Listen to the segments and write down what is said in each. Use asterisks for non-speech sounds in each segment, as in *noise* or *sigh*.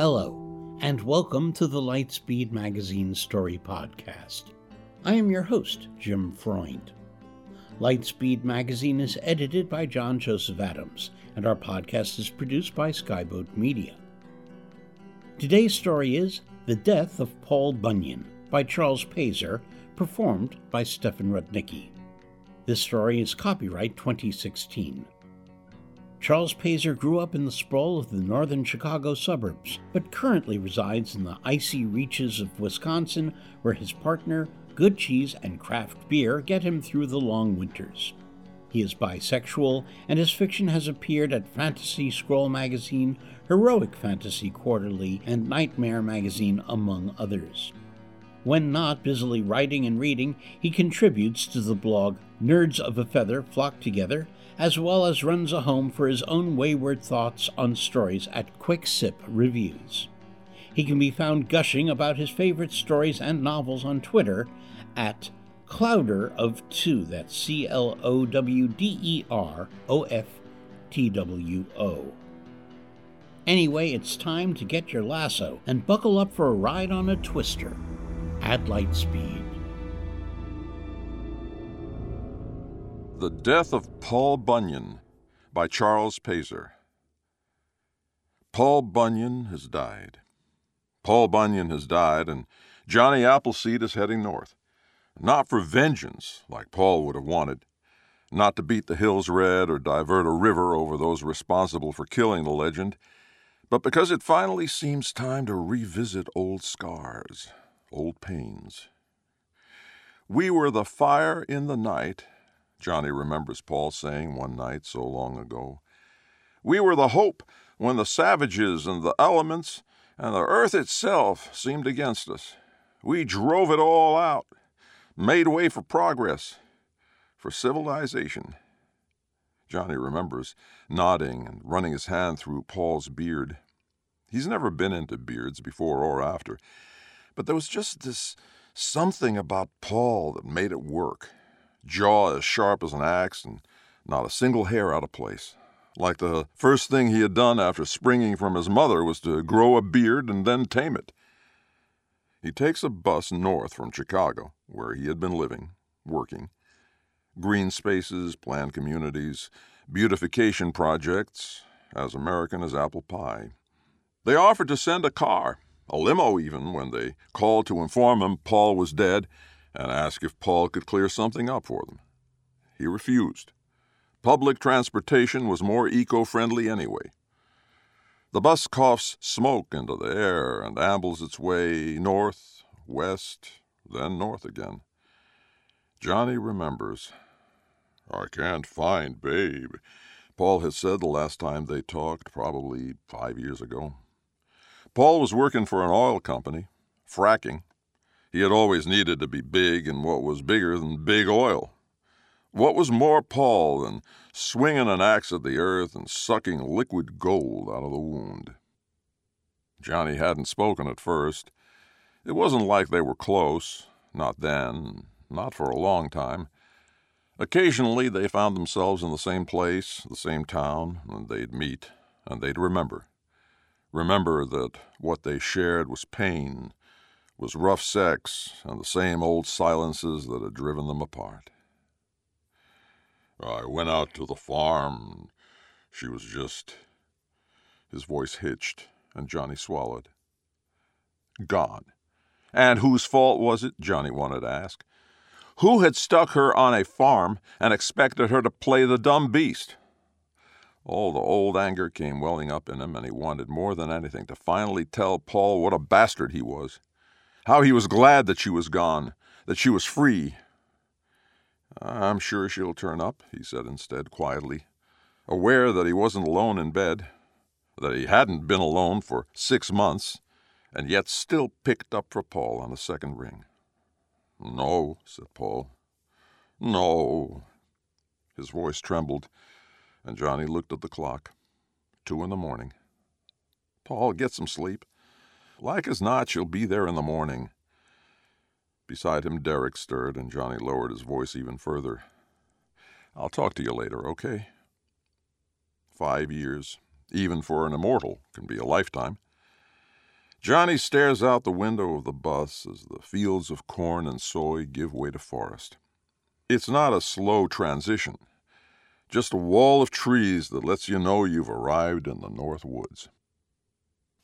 Hello, and welcome to the Lightspeed Magazine Story Podcast. I am your host, Jim Freund. Lightspeed Magazine is edited by John Joseph Adams, and our podcast is produced by Skyboat Media. Today's story is The Death of Paul Bunyan by Charles Payseur, performed by Stefan Rudnicki. This story is copyright 2016. Charles Payseur grew up in the sprawl of the northern Chicago suburbs, but currently resides in the icy reaches of Wisconsin, where his partner, good cheese, and craft beer get him through the long winters. He is bisexual, and his fiction has appeared at Fantasy Scroll magazine, Heroic Fantasy Quarterly, and Nightmare magazine, among others. When not busily writing and reading, he contributes to the blog Nerds of a Feather Flock Together as well as runs a home for his own wayward thoughts on stories at Quick Sip Reviews. He can be found gushing about his favorite stories and novels on Twitter at Clowder of Two. That's C L O W D E R O F T W O. Anyway, it's time to get your lasso and buckle up for a ride on a twister at light speed. The Death of Paul Bunyan by Charles Payseur. Paul Bunyan has died. Paul Bunyan has died, and Johnny Appleseed is heading north. Not for vengeance, like Paul would have wanted, not to beat the hills red or divert a river over those responsible for killing the legend, but because it finally seems time to revisit old scars, old pains. We were the fire in the night Johnny remembers Paul saying one night so long ago. We were the hope when the savages and the elements and the earth itself seemed against us. We drove it all out, made way for progress, for civilization. Johnny remembers nodding and running his hand through Paul's beard. He's never been into beards before or after, but there was just this something about Paul that made it work jaw as sharp as an axe, and not a single hair out of place. Like the first thing he had done after springing from his mother was to grow a beard and then tame it. He takes a bus north from Chicago, where he had been living, working. Green spaces, planned communities, beautification projects, as American as apple pie. They offered to send a car, a limo even, when they called to inform him Paul was dead and asked if Paul could clear something up for them. He refused. Public transportation was more eco friendly anyway. The bus coughs smoke into the air and ambles its way north, west, then north again. Johnny remembers. I can't find Babe, Paul had said the last time they talked, probably five years ago. Paul was working for an oil company, fracking, he had always needed to be big and what was bigger than big oil. What was more Paul than swinging an axe at the earth and sucking liquid gold out of the wound? Johnny hadn't spoken at first. It wasn't like they were close, not then, not for a long time. Occasionally they found themselves in the same place, the same town, and they'd meet, and they'd remember. Remember that what they shared was pain was rough sex and the same old silences that had driven them apart. I went out to the farm. She was just. His voice hitched, and Johnny swallowed. Gone. And whose fault was it? Johnny wanted to ask. Who had stuck her on a farm and expected her to play the dumb beast? All the old anger came welling up in him, and he wanted more than anything to finally tell Paul what a bastard he was. How he was glad that she was gone, that she was free. I'm sure she'll turn up, he said instead, quietly, aware that he wasn't alone in bed. that he hadn't been alone for six months, and yet still picked up for Paul on the second ring. No, said Paul. No. His voice trembled, and Johnny looked at the clock. Two in the morning. Paul, get some sleep. Like as not, she'll be there in the morning. Beside him, Derek stirred, and Johnny lowered his voice even further. I'll talk to you later, okay? Five years, even for an immortal, can be a lifetime. Johnny stares out the window of the bus as the fields of corn and soy give way to forest. It's not a slow transition, just a wall of trees that lets you know you've arrived in the North Woods.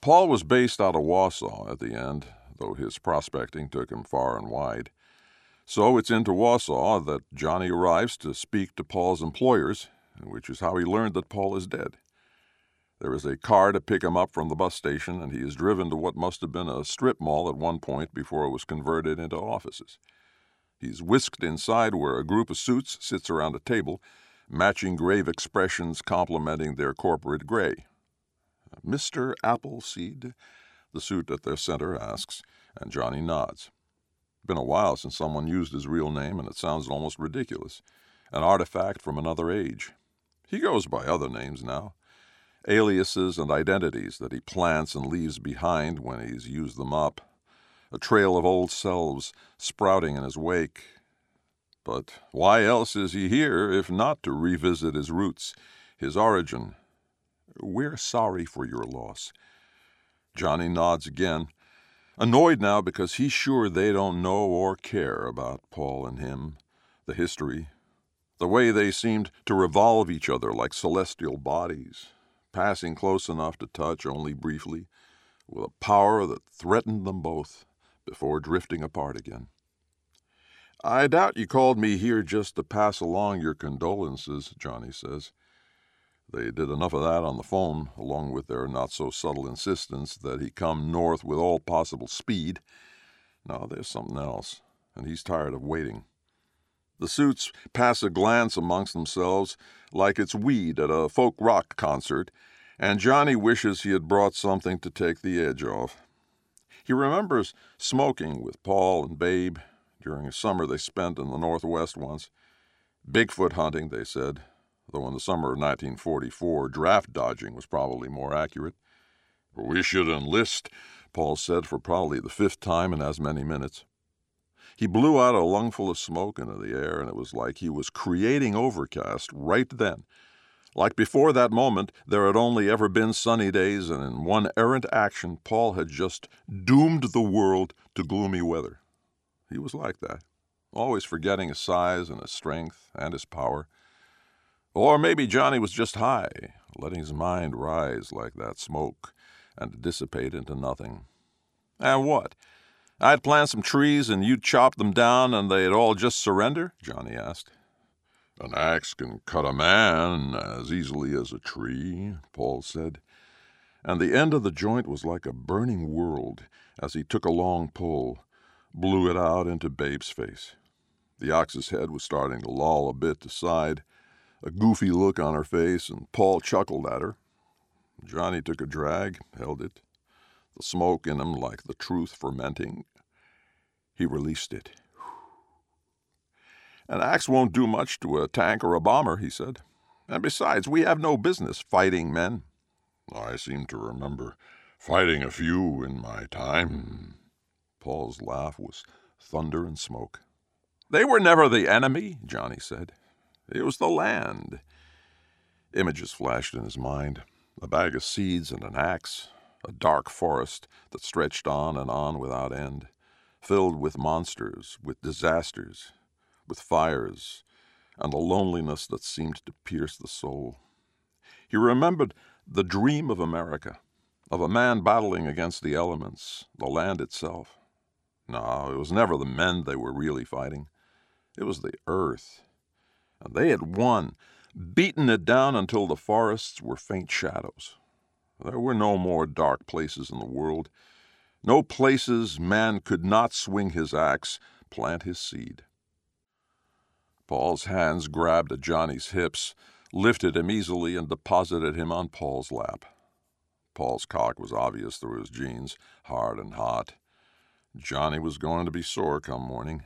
Paul was based out of Wausau at the end, though his prospecting took him far and wide. So it's into Wausau that Johnny arrives to speak to Paul's employers, which is how he learned that Paul is dead. There is a car to pick him up from the bus station, and he is driven to what must have been a strip mall at one point before it was converted into offices. He's whisked inside where a group of suits sits around a table, matching grave expressions complementing their corporate gray. Mr. Appleseed? The suit at their center asks, and Johnny nods. Been a while since someone used his real name, and it sounds almost ridiculous. An artifact from another age. He goes by other names now. Aliases and identities that he plants and leaves behind when he's used them up. A trail of old selves sprouting in his wake. But why else is he here if not to revisit his roots, his origin, we're sorry for your loss. Johnny nods again, annoyed now because he's sure they don't know or care about Paul and him, the history, the way they seemed to revolve each other like celestial bodies, passing close enough to touch only briefly, with a power that threatened them both before drifting apart again. I doubt you called me here just to pass along your condolences, Johnny says. They did enough of that on the phone, along with their not so subtle insistence that he come north with all possible speed. Now there's something else, and he's tired of waiting. The suits pass a glance amongst themselves like it's weed at a folk rock concert, and Johnny wishes he had brought something to take the edge off. He remembers smoking with Paul and Babe during a summer they spent in the Northwest once. Bigfoot hunting, they said, though in the summer of 1944, draft dodging was probably more accurate. We should enlist, Paul said for probably the fifth time in as many minutes. He blew out a lungful of smoke into the air, and it was like he was creating overcast right then. Like before that moment, there had only ever been sunny days, and in one errant action, Paul had just doomed the world to gloomy weather. He was like that, always forgetting his size and his strength and his power. Or maybe Johnny was just high, letting his mind rise like that smoke and dissipate into nothing. And what? I'd plant some trees and you'd chop them down and they'd all just surrender? Johnny asked. An axe can cut a man as easily as a tree, Paul said. And the end of the joint was like a burning world as he took a long pull, blew it out into Babe's face. The ox's head was starting to loll a bit to side, a goofy look on her face, and Paul chuckled at her. Johnny took a drag, held it, the smoke in him like the truth fermenting. He released it. An axe won't do much to a tank or a bomber, he said. And besides, we have no business fighting men. I seem to remember fighting a few in my time. Paul's laugh was thunder and smoke. They were never the enemy, Johnny said. It was the land. Images flashed in his mind a bag of seeds and an axe, a dark forest that stretched on and on without end, filled with monsters, with disasters, with fires, and a loneliness that seemed to pierce the soul. He remembered the dream of America, of a man battling against the elements, the land itself. No, it was never the men they were really fighting. It was the earth, and they had won, beaten it down until the forests were faint shadows. There were no more dark places in the world, no places man could not swing his axe, plant his seed. Paul's hands grabbed at Johnny's hips, lifted him easily, and deposited him on Paul's lap. Paul's cock was obvious through his jeans, hard and hot. Johnny was going to be sore come morning.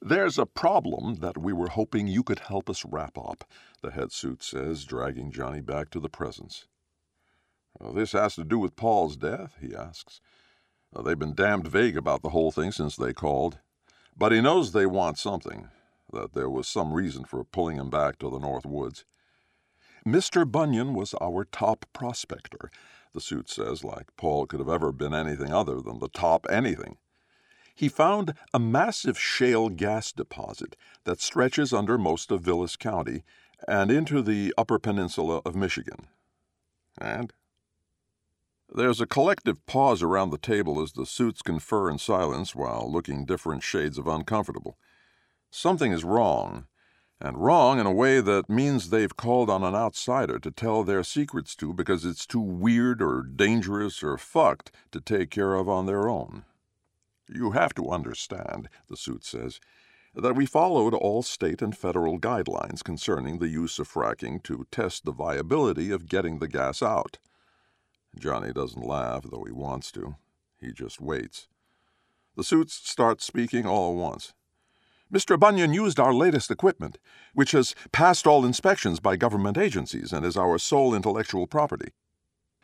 There's a problem that we were hoping you could help us wrap up, the head suit says, dragging Johnny back to the presence. Well, this has to do with Paul's death, he asks. Well, they've been damned vague about the whole thing since they called. But he knows they want something, that there was some reason for pulling him back to the North Woods. Mr. Bunyan was our top prospector, the suit says, like Paul could have ever been anything other than the top anything. He found a massive shale gas deposit that stretches under most of Vilas County and into the Upper Peninsula of Michigan. And there's a collective pause around the table as the suits confer in silence while looking different shades of uncomfortable. Something is wrong, and wrong in a way that means they've called on an outsider to tell their secrets to because it's too weird or dangerous or fucked to take care of on their own. You have to understand, the suit says, that we followed all state and federal guidelines concerning the use of fracking to test the viability of getting the gas out. Johnny doesn't laugh, though he wants to. He just waits. The suits start speaking all at once. Mr. Bunyan used our latest equipment, which has passed all inspections by government agencies and is our sole intellectual property.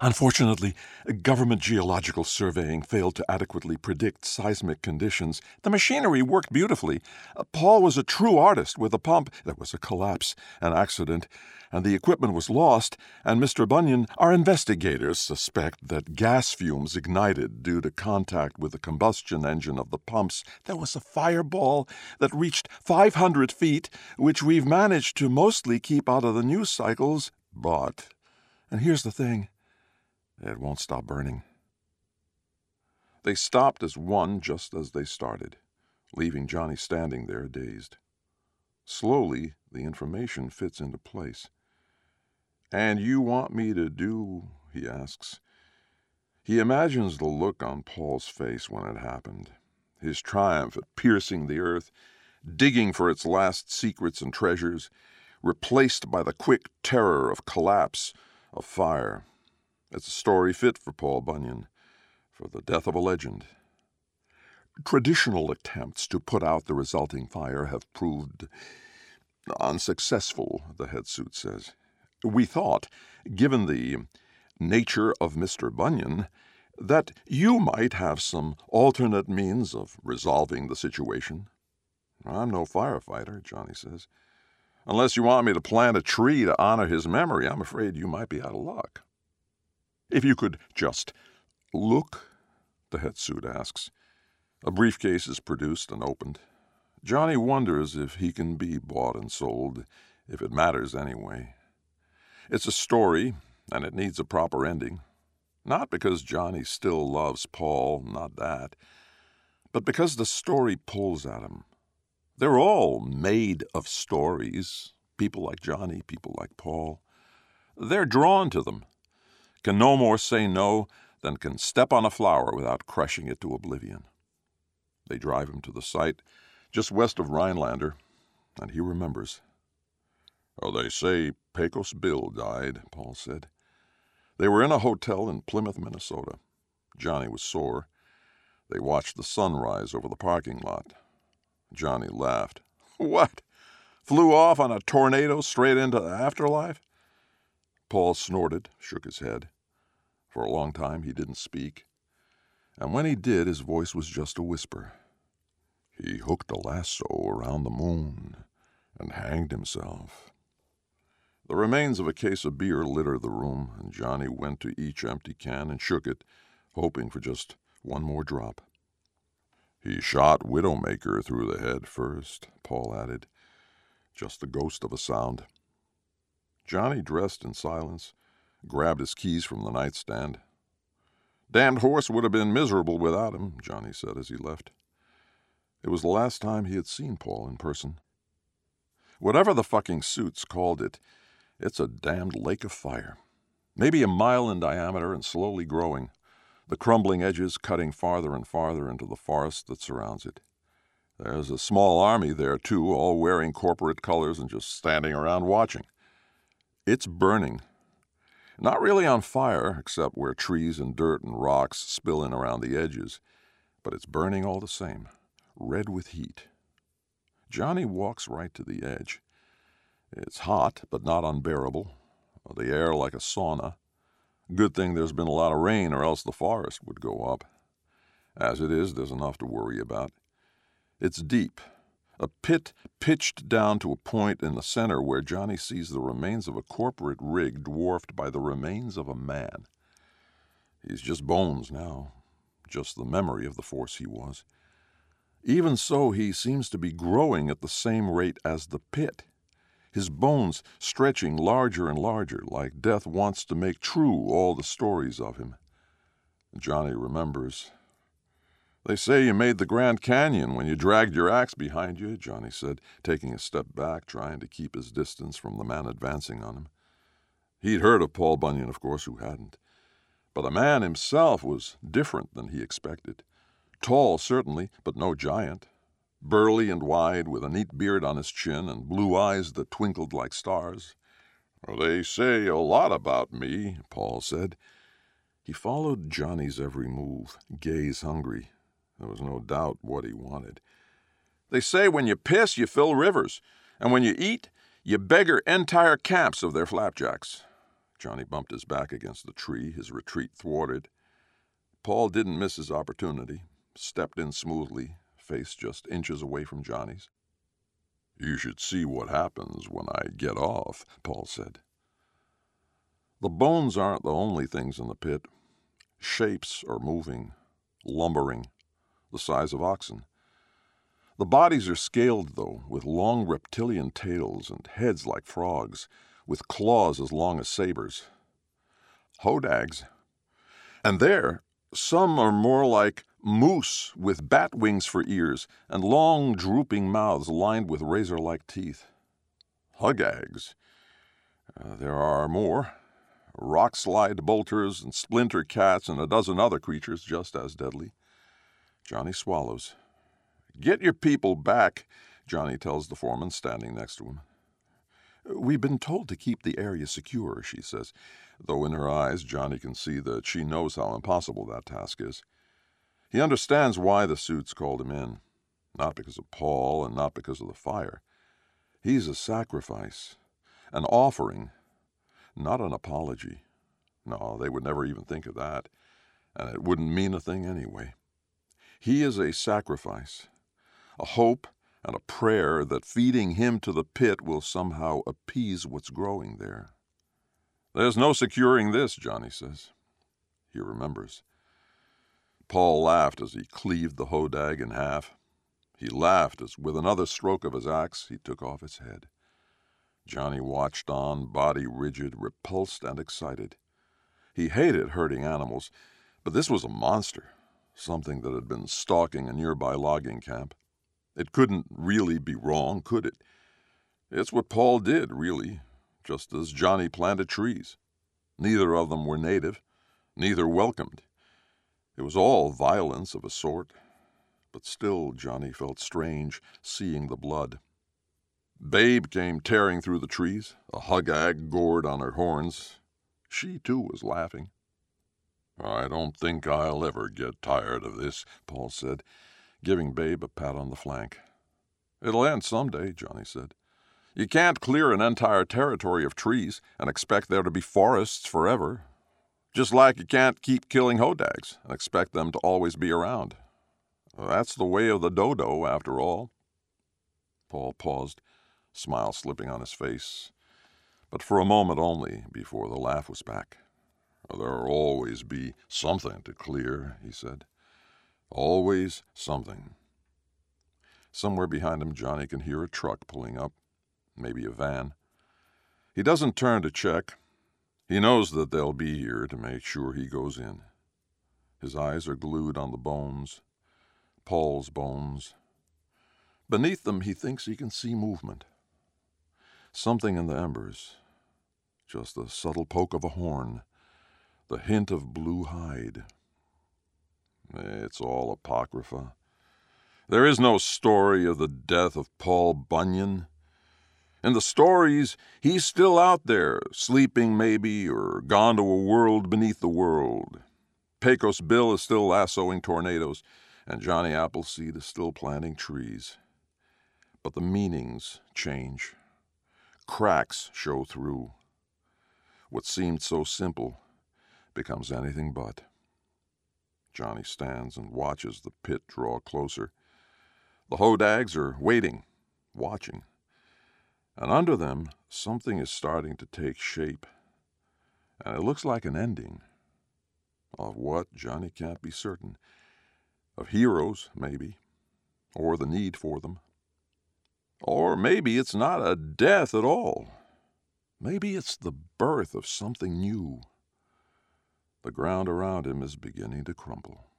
Unfortunately, government geological surveying failed to adequately predict seismic conditions. The machinery worked beautifully. Uh, Paul was a true artist with a pump. There was a collapse, an accident, and the equipment was lost. And Mr. Bunyan, our investigators suspect that gas fumes ignited due to contact with the combustion engine of the pumps. There was a fireball that reached 500 feet, which we've managed to mostly keep out of the news cycles. But, and here's the thing. It won't stop burning. They stopped as one just as they started, leaving Johnny standing there dazed. Slowly, the information fits into place. And you want me to do, he asks. He imagines the look on Paul's face when it happened, his triumph at piercing the earth, digging for its last secrets and treasures, replaced by the quick terror of collapse, of fire. It's a story fit for Paul Bunyan, for the death of a legend. Traditional attempts to put out the resulting fire have proved unsuccessful, the head suit says. We thought, given the nature of Mr. Bunyan, that you might have some alternate means of resolving the situation. I'm no firefighter, Johnny says. Unless you want me to plant a tree to honor his memory, I'm afraid you might be out of luck. If you could just look, the head suit asks. A briefcase is produced and opened. Johnny wonders if he can be bought and sold, if it matters anyway. It's a story, and it needs a proper ending. Not because Johnny still loves Paul, not that, but because the story pulls at him. They're all made of stories, people like Johnny, people like Paul. They're drawn to them can no more say no than can step on a flower without crushing it to oblivion. They drive him to the site just west of Rhinelander, and he remembers. Oh, they say Pecos Bill died, Paul said. They were in a hotel in Plymouth, Minnesota. Johnny was sore. They watched the sun rise over the parking lot. Johnny laughed. *laughs* What? Flew off on a tornado straight into the afterlife? Paul snorted, shook his head. For a long time he didn't speak, and when he did, his voice was just a whisper. He hooked a lasso around the moon and hanged himself. The remains of a case of beer littered the room, and Johnny went to each empty can and shook it, hoping for just one more drop. He shot Widowmaker through the head first, Paul added. Just the ghost of a sound. Johnny dressed in silence, grabbed his keys from the nightstand. Damned horse would have been miserable without him, Johnny said as he left. It was the last time he had seen Paul in person. Whatever the fucking suits called it, it's a damned lake of fire. Maybe a mile in diameter and slowly growing, the crumbling edges cutting farther and farther into the forest that surrounds it. There's a small army there, too, all wearing corporate colors and just standing around watching. It's burning. Not really on fire, except where trees and dirt and rocks spill in around the edges, but it's burning all the same, red with heat. Johnny walks right to the edge. It's hot, but not unbearable. The air like a sauna. Good thing there's been a lot of rain, or else the forest would go up. As it is, there's enough to worry about. It's deep, a pit pitched down to a point in the center where Johnny sees the remains of a corporate rig dwarfed by the remains of a man. He's just bones now, just the memory of the force he was. Even so, he seems to be growing at the same rate as the pit, his bones stretching larger and larger, like death wants to make true all the stories of him. Johnny remembers they say you made the Grand Canyon when you dragged your axe behind you, Johnny said, taking a step back, trying to keep his distance from the man advancing on him. He'd heard of Paul Bunyan, of course, who hadn't. But the man himself was different than he expected. Tall, certainly, but no giant. Burly and wide, with a neat beard on his chin and blue eyes that twinkled like stars. They say a lot about me, Paul said. He followed Johnny's every move, gaze hungry, there was no doubt what he wanted. They say when you piss, you fill rivers, and when you eat, you beggar entire camps of their flapjacks. Johnny bumped his back against the tree, his retreat thwarted. Paul didn't miss his opportunity, stepped in smoothly, face just inches away from Johnny's. You should see what happens when I get off, Paul said. The bones aren't the only things in the pit. Shapes are moving, lumbering, the size of oxen. The bodies are scaled, though, with long reptilian tails and heads like frogs, with claws as long as sabers. Hodags. And there, some are more like moose with bat wings for ears and long drooping mouths lined with razor like teeth. Hugags. Uh, there are more. Rock slide bolters and splinter cats and a dozen other creatures just as deadly. Johnny swallows. Get your people back, Johnny tells the foreman standing next to him. We've been told to keep the area secure, she says, though in her eyes Johnny can see that she knows how impossible that task is. He understands why the suits called him in. Not because of Paul and not because of the fire. He's a sacrifice, an offering, not an apology. No, they would never even think of that, and it wouldn't mean a thing anyway. He is a sacrifice, a hope and a prayer that feeding him to the pit will somehow appease what's growing there. There's no securing this, Johnny says. He remembers. Paul laughed as he cleaved the hodag in half. He laughed as, with another stroke of his axe, he took off its head. Johnny watched on, body rigid, repulsed, and excited. He hated hurting animals, but this was a monster, something that had been stalking a nearby logging camp. It couldn't really be wrong, could it? It's what Paul did, really, just as Johnny planted trees. Neither of them were native, neither welcomed. It was all violence of a sort, but still Johnny felt strange seeing the blood. Babe came tearing through the trees, a hugag gored on her horns. She, too, was laughing. I don't think I'll ever get tired of this, Paul said, giving Babe a pat on the flank. It'll end some day, Johnny said. You can't clear an entire territory of trees and expect there to be forests forever. Just like you can't keep killing hodags and expect them to always be around. That's the way of the dodo, after all. Paul paused, smile slipping on his face, but for a moment only before the laugh was back. There'll always be something to clear, he said. Always something. Somewhere behind him, Johnny can hear a truck pulling up, maybe a van. He doesn't turn to check. He knows that they'll be here to make sure he goes in. His eyes are glued on the bones, Paul's bones. Beneath them, he thinks he can see movement. Something in the embers, just the subtle poke of a horn the hint of blue hide. It's all apocrypha. There is no story of the death of Paul Bunyan. In the stories, he's still out there, sleeping maybe, or gone to a world beneath the world. Pecos Bill is still lassoing tornadoes, and Johnny Appleseed is still planting trees. But the meanings change. Cracks show through. What seemed so simple becomes anything but. Johnny stands and watches the pit draw closer. The hodags are waiting, watching. And under them, something is starting to take shape. And it looks like an ending. Of what, Johnny can't be certain. Of heroes, maybe, or the need for them. Or maybe it's not a death at all. Maybe it's the birth of something new. The ground around him is beginning to crumble.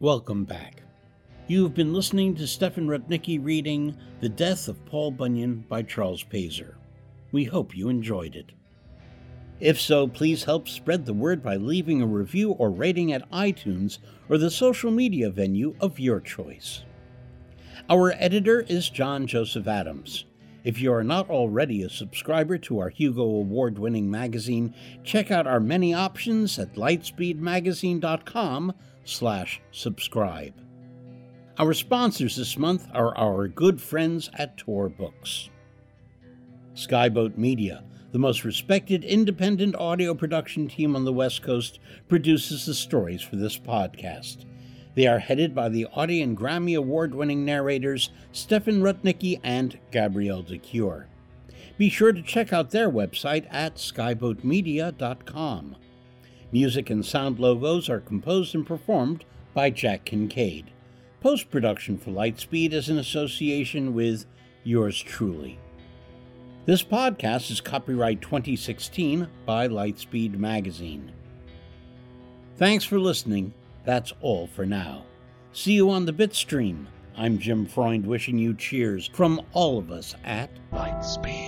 Welcome back. You have been listening to Stefan Rudnicki reading The Death of Paul Bunyan by Charles Payseur. We hope you enjoyed it. If so, please help spread the word by leaving a review or rating at iTunes or the social media venue of your choice. Our editor is John Joseph Adams. If you are not already a subscriber to our Hugo Award winning magazine, check out our many options at lightspeedmagazine.com slash subscribe. Our sponsors this month are our good friends at Tor Books. Skyboat Media, the most respected independent audio production team on the West Coast, produces the stories for this podcast. They are headed by the Audie and Grammy Award winning narrators Stefan Rudnicki and Gabrielle de Cuir. Be sure to check out their website at skyboatmedia.com. Music and sound logos are composed and performed by Jack Kincaid. Post production for Lightspeed is in association with yours truly. This podcast is copyright 2016 by Lightspeed Magazine. Thanks for listening. That's all for now. See you on the Bitstream. I'm Jim Freund wishing you cheers from all of us at Lightspeed.